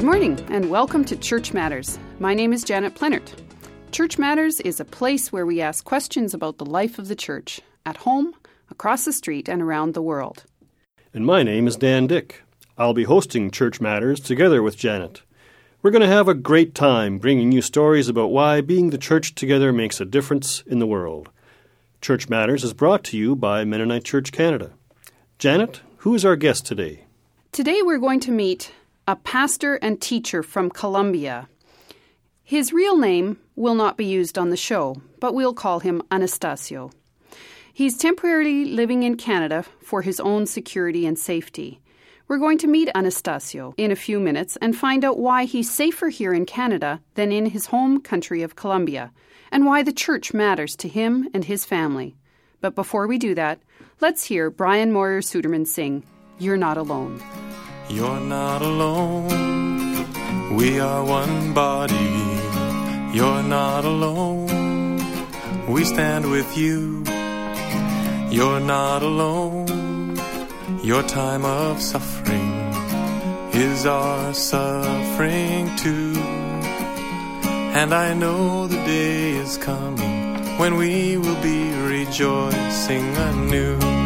Good morning, and welcome to Church Matters. My name is Janet Plenert. Church Matters is a place where we ask questions about the life of the church, at home, across the street, and around the world. And my name is Dan Dyck. I'll be hosting Church Matters together with Janet. We're going to have a great time bringing you stories about why being the church together makes a difference in the world. Church Matters is brought to you by Mennonite Church Canada. Janet, who is our guest today? Today we're going to meet a pastor and teacher from Colombia. His real name will not be used on the show, but we'll call him Anastasio. He's temporarily living in Canada for his own security and safety. We're going to meet Anastasio in a few minutes and find out why he's safer here in Canada than in his home country of Colombia, and why the church matters to him and his family. But before we do that, let's hear Brian Moyer Suderman sing You're Not Alone. You're not alone. We are one body. You're not alone. We stand with you. You're not alone. Your time of suffering is our suffering too. And I know the day is coming when we will be rejoicing anew.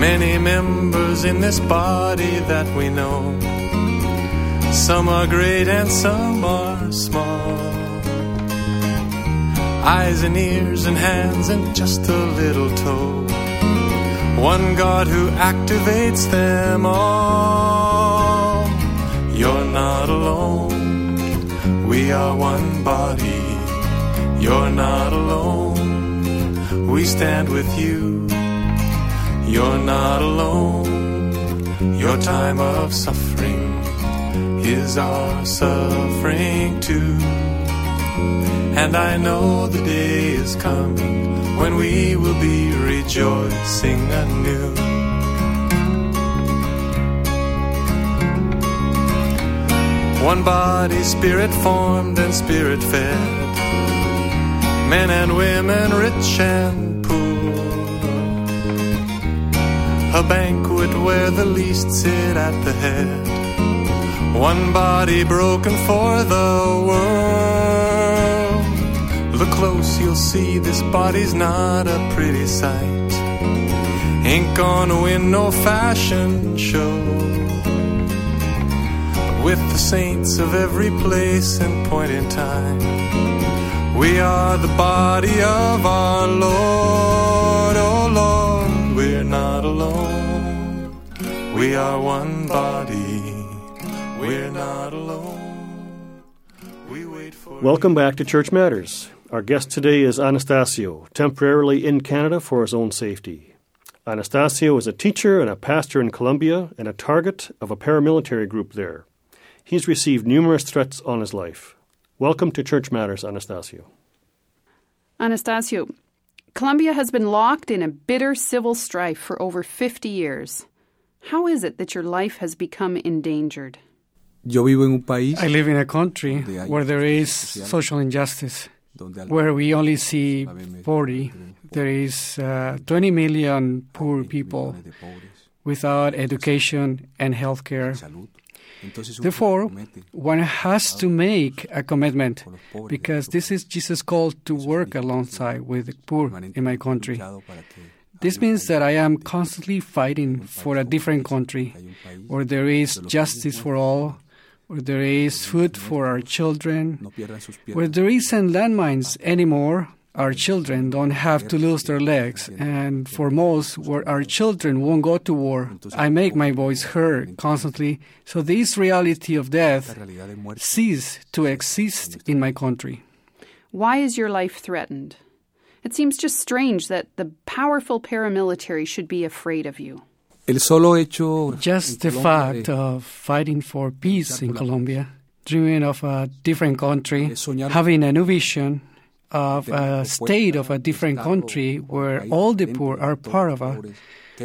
Many members in this body that we know. Some are great and some are small. Eyes and ears and hands and just a little toe. One God who activates them all. You're not alone. We are one body. You're not alone. We stand with you. You're not alone. Your time of suffering is our suffering too. And I know the day is coming when we will be rejoicing anew. One body, spirit formed and spirit fed. Men and women, rich and A banquet where the least sit at the head. One body broken for the world. Look close, you'll see this body's not a pretty sight. Ain't gonna win no fashion show. With the saints of every place and point in time, we are the body of our Lord. Oh Lord, alone. We are one body. We're not alone. We wait for Welcome back to Church Matters. Our guest today is Anastasio, temporarily in Canada for his own safety. Anastasio is a teacher and a pastor in Colombia and a target of a paramilitary group there. He's received numerous threats on his life. Welcome to Church Matters, Anastasio. Anastasio, Colombia has been locked in a bitter civil strife for over 50 years. How is it that your life has become endangered? Yo vivo en un país I live in a country where there is social, social injustice, where we only see va a haber poverty. There is uh, 20 million poor people millones de pobres, without education and health care. Salud. Entonces uno Therefore, one has to make a commitment por los pobres because this is Jesus' call to work alongside with the poor in my country. luchado para que This means that I am constantly fighting for a different country hay un país where there is justice for all, where there is food for our children, no pierdan sus Where there isn't landmines anymore, our children don't have to lose their legs. And for most, where our children won't go to war, I make my voice heard constantly. So this reality of death realidad de muerte cease to exist in my country. Why is your life threatened? It seems just strange that the powerful paramilitary should be afraid of you. el solo hecho Just the fact of fighting for peace in Colombia, dreaming of a different country, having a new vision of a state of a different country where all the poor are part of a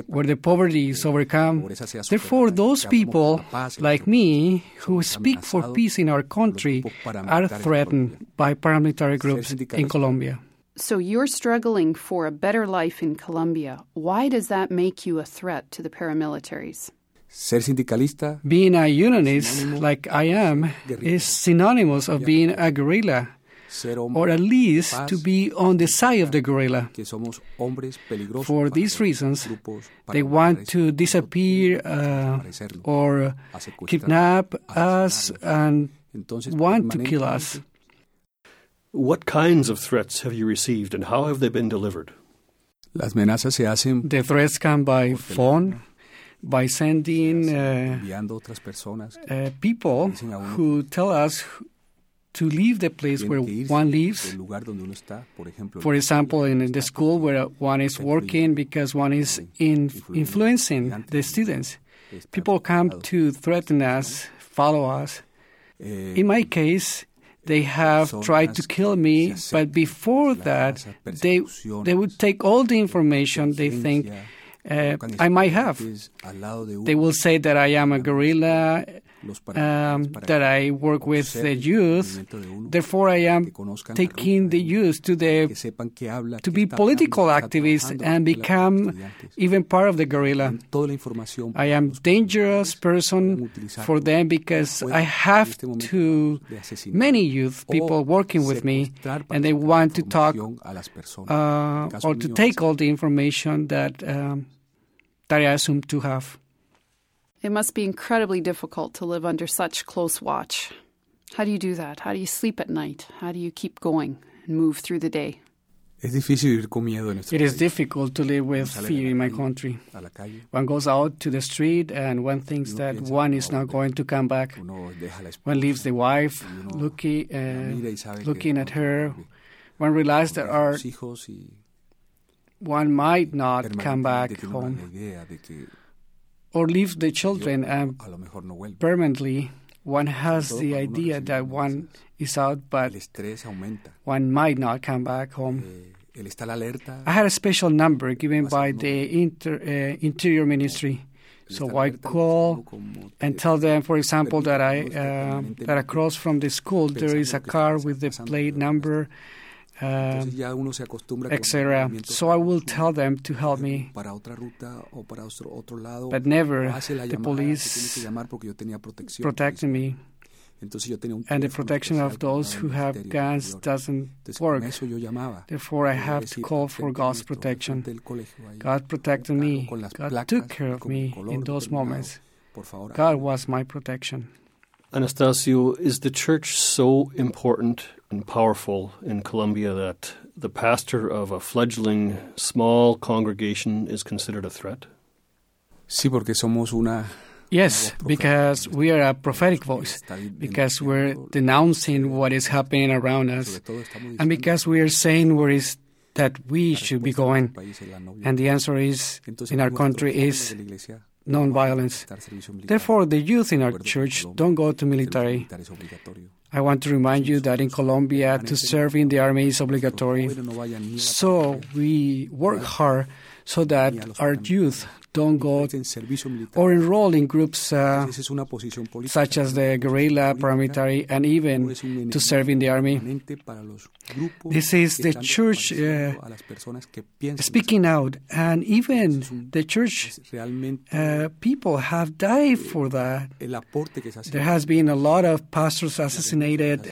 where the poverty is overcome. Therefore, those people like me who speak for peace in our country are threatened by paramilitary groups in Colombia. So you're struggling for a better life in Colombia. Why does that make you a threat to the paramilitaries? Being a unionist, like I am, is synonymous of being a guerrilla, ser or at least to be on the side of the guerrilla. que somos hombres peligrosos For these reasons, They want to disappear uh, or kidnap us and want to kill us. What kinds of threats have you received and how have they been delivered? Las amenazas se hacen The threats come by phone, by sending uh, enviando a otras personas uh, people Dicen a uno who tell us to leave the place where tienen que irse one lives. lugar donde uno está, por ejemplo, For example, in the school where one is working because one is in influencing the students. People come to threaten us, follow us. Eh, In my case, they have tried to kill me, but before that, they they would take all the information they think uh, I might have. al lado de uno, They will say that I am a guerrilla, um, that I work with the youth. movimiento de uno, Therefore, I am que conozcan la taking the youth to the que sepan que habla, to be political hablando, que está activists and become even part of the guerrilla. Den toda la información I am dangerous person for them because I have to many youth people working with me and they want to talk uh, or to take all the information that um, that I assume to have. It must be incredibly difficult to live under such close watch. How do you do that? How do you sleep at night? How do you keep going and move through the day? Es difícil vivir con miedo en nuestro It is difficult to live with fear in my country. a la calle, One goes out to the street and one thinks that one is "Oh, not going to come back. uno deja la esposa, One leaves the wife, looking, la mira y uh, looking at her. One realizes that our, los hijos y one might not come back home mala idea de que or leave the children and a lo mejor no vuelve. permanently one has the idea that one is out but El estrés aumenta. one might not come back home. Eh, él está a la alerta. I had a special number given by the inter, uh, Interior Ministry. So está a la I call and te- tell them, for example, that I Permite que uno esté uh, that across from the school there is a car with the plate number, uh, Entonces ya uno se acostumbra con etc. So I will tell them to help me, para otra ruta o para otro, otro lado. but never hace la the police se que yo tenía protecting me, Entonces yo tenía un and the protection of those who have guns doesn't work. Therefore, I have to call for God's protection. frente del colegio, ahí, God protected me. God took care of me in those moments. God was my protection. Anastasio, is the church so important and powerful in Colombia that the pastor of a fledgling small congregation is considered a threat? Sí, porque somos una Yes, because we are a prophetic voice, because we're denouncing what is happening around us, sobre todo estamos and because we are saying where is that we should be going. nuestro país es la no And the answer is in our country is de la iglesia non-violence. Therefore, the youth in our church don't go to military. I want to remind you that in Colombia, to serve in the army is obligatory. So we work hard so that our youth don't go presten servicio militar. or enroll in groups uh, Esa es una posición política. such as the guerrilla, paramilitary, and even No es un to serve in the army. permanente para los grupos This is the church, uh, a las personas que piensan Speaking out, and even the church uh, people have died for that. el aporte que se hace There has been a lot of pastors assassinated.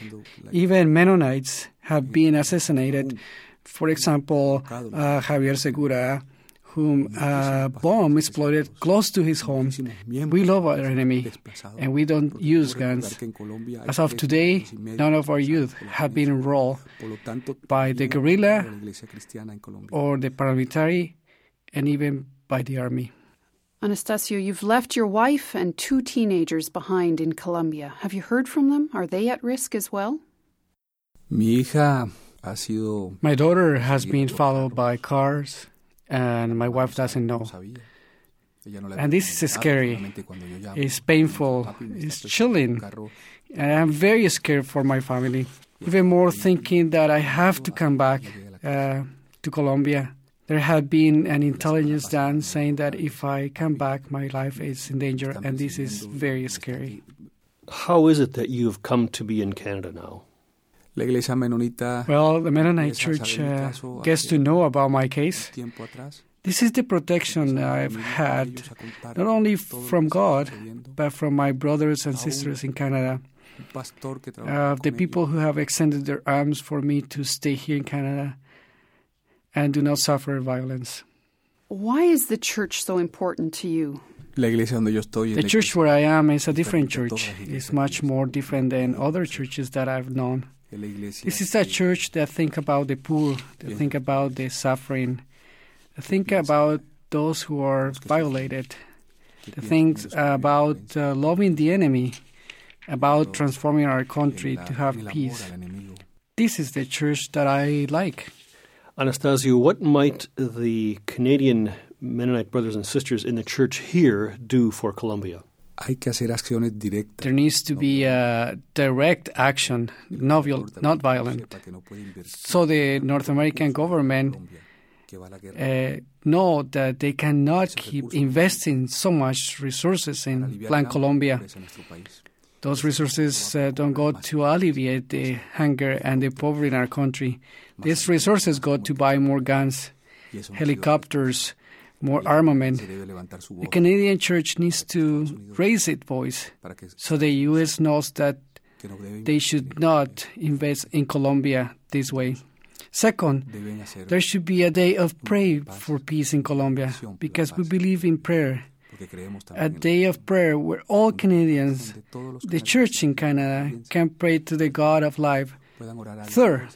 Even Mennonites have been assassinated. For example, uh, Javier Segura, whom a bomb exploded close to his home. We love our enemy, and we don't use guns. As of today, none of our youth have been enrolled by the guerrilla or the paramilitary, and even by the army. Anastasio, you've left your wife and two teenagers behind in Colombia. Have you heard from them? Are they at risk as well? Mi hija ha sido My daughter has been followed by cars, and my wife doesn't know. And this is scary. It's painful. It's chilling. And I'm very scared for my family. Even more thinking that I have to come back uh, to Colombia. There had been an intelligence done saying that if I come back, my life is in danger, and this is very scary. How is it that you've come to be in Canada now? La iglesia menonita Well, the Mennonite Church uh, gets to know about my case. This is the protection I've had, not only from God, but from my brothers and sisters in Canada, Un pastor que uh, the people who have extended their arms for me to stay here in Canada and do not suffer violence. Why is the church so important to you? La iglesia donde yo estoy es The church where I am is a different church. It's much more different than other churches that I've known. Es la iglesia This is a church that think about the poor, that Bien. think about the suffering, that think about those who are violated, que that think about uh, loving the enemy, about transforming our country to have en el amor peace. This is the church that I like. Anastasio, what might the Canadian Mennonite brothers and sisters in the church here do for Colombia? Hay que hacer acciones directas. There needs to be a direct action, not, viol- not violent. So the North American government Colombia, que va a la guerra. uh, know that they cannot keep investing so much resources in Plan Colombia. pobreza en nuestro país. Those resources uh, don't go to alleviate the hunger and the poverty in our country. These resources go to buy more guns, Y eso no helicopters, more armament. debe levantar su The Canadian church needs to raise its voice so the U.S. knows that que no deben, they should not invest in Colombia this way. Second, there should be a day of prayer for peace in Colombia because we believe in prayer. porque creemos también A day of prayer where all Canadians, donde todos los the church in Canada, can pray to the God of life. puedan orar al Third,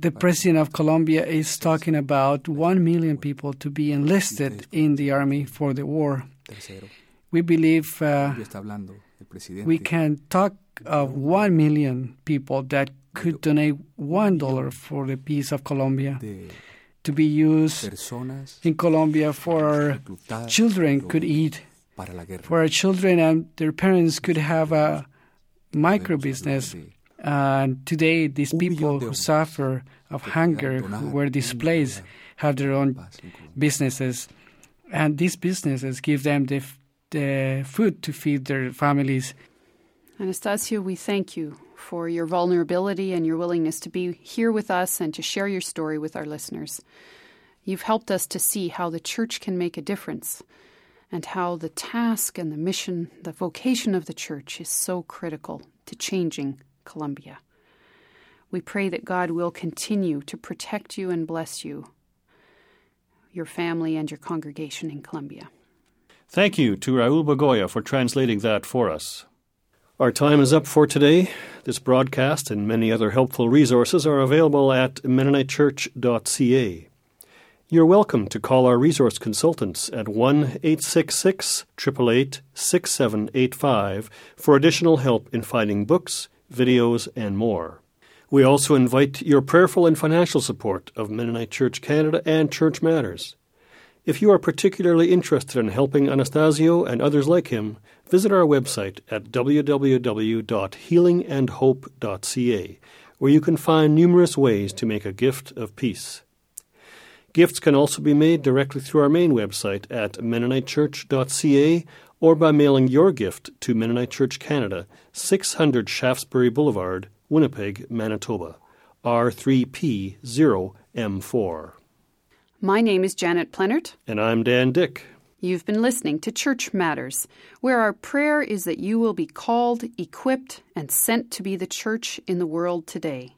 The president of Colombia is talking about 1 million people to be enlisted in the army for the war. We believe uh, Colombia está hablando el presidente we can talk of 1 million people that could donate $1 for the peace of Colombia to be used in Colombia for our children could eat, para la guerra. for our children and their parents could have a micro business. De- And today, these people who suffer of hunger, who were displaced, have their own paz en Colombia. businesses, and these businesses give them the, f- the food to feed their families. Anastasio, we thank you for your vulnerability and your willingness to be here with us and to share your story with our listeners. You've helped us to see how the church can make a difference and how the task and the mission, the vocation of the church is so critical to changing Colombia. We pray that God will continue to protect you and bless you, your family, and your congregation in Colombia. Thank you to Raul Bagoya for translating that for us. Our time is up for today. This broadcast and many other helpful resources are available at MennoniteChurch.ca. You're welcome to call our resource consultants at 1 866 888 6785 for additional help in finding books, videos, and more. We also invite your prayerful and financial support of Mennonite Church Canada and Church Matters. If you are particularly interested in helping Anastasio and others like him, visit our website at www.healingandhope.ca, where you can find numerous ways to make a gift of peace. Gifts can also be made directly through our main website at MennoniteChurch.ca or by mailing your gift to Mennonite Church Canada, 600 Shaftesbury Boulevard, Winnipeg, Manitoba, R3P0M4. My name is Janet Plenert. And I'm Dan Dyck. You've been listening to Church Matters, where our prayer is that you will be called, equipped, and sent to be the church in the world today.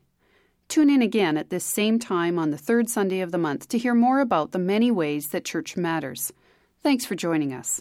Tune in again at this same time on the third Sunday of the month to hear more about the many ways that church matters. Thanks for joining us.